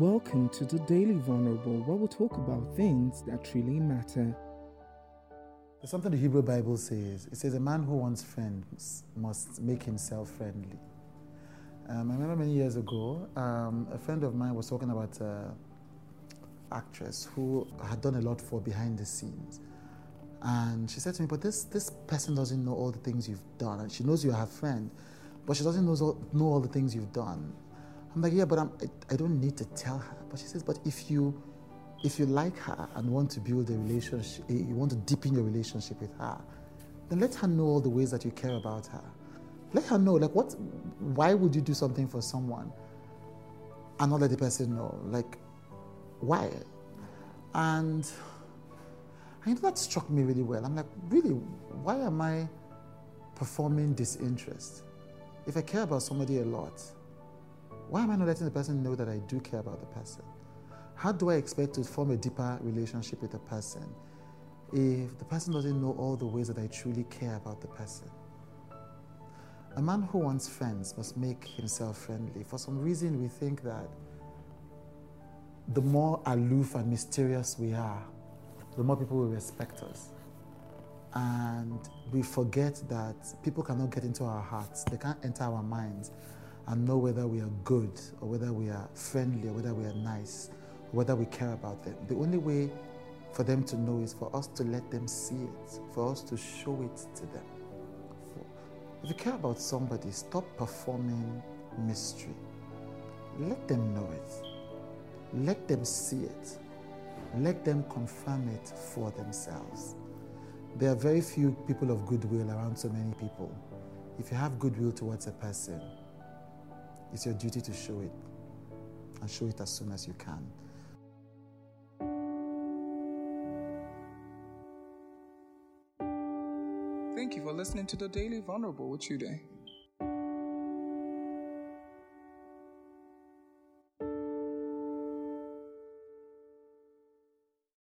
Welcome to the Daily Vulnerable, where we talk about things that really matter. There's something the Hebrew Bible says. It says, A man who wants friends must make himself friendly. Um, I remember many years ago, um, a friend of mine was talking about an actress who had done a lot for behind the scenes. And she said to me, But this, this person doesn't know all the things you've done. And she knows you're her friend, but she doesn't know all, know all the things you've done. I'm like, Yeah, but I'm, I, don't need to tell her. But she says, But if you if you like her and want to build a relationship, eh, you want to deepen your relationship with her, then let her know all the ways that you care about her. Let her know, like, what, why would you do something for someone and not let the person know? Like, why? And I know that struck me really well. I'm like, really, why am I performing disinterest? If I care about somebody a lot, why am I not letting the person know that I do care about the person? How do I expect to form a deeper relationship with a person if the person doesn't know all the ways that I truly care about the person? A man who wants friends must make himself friendly. For some reason, we think that the more aloof and mysterious we are, the more people will respect us. And we forget that people cannot get into our hearts, they can't enter our minds and know whether we are good or whether we are friendly or whether we are nice or whether we care about them. The only way for them to know is for us to let them see it, for us to show it to them. If you care about somebody, stop performing mystery. Let them know it. Let them see it. Let them confirm it for themselves. There are very few people of goodwill around so many people. If you have goodwill towards a person, it's your duty to show it and show it as soon as you can. Thank you for listening to the Daily Vulnerable with Today.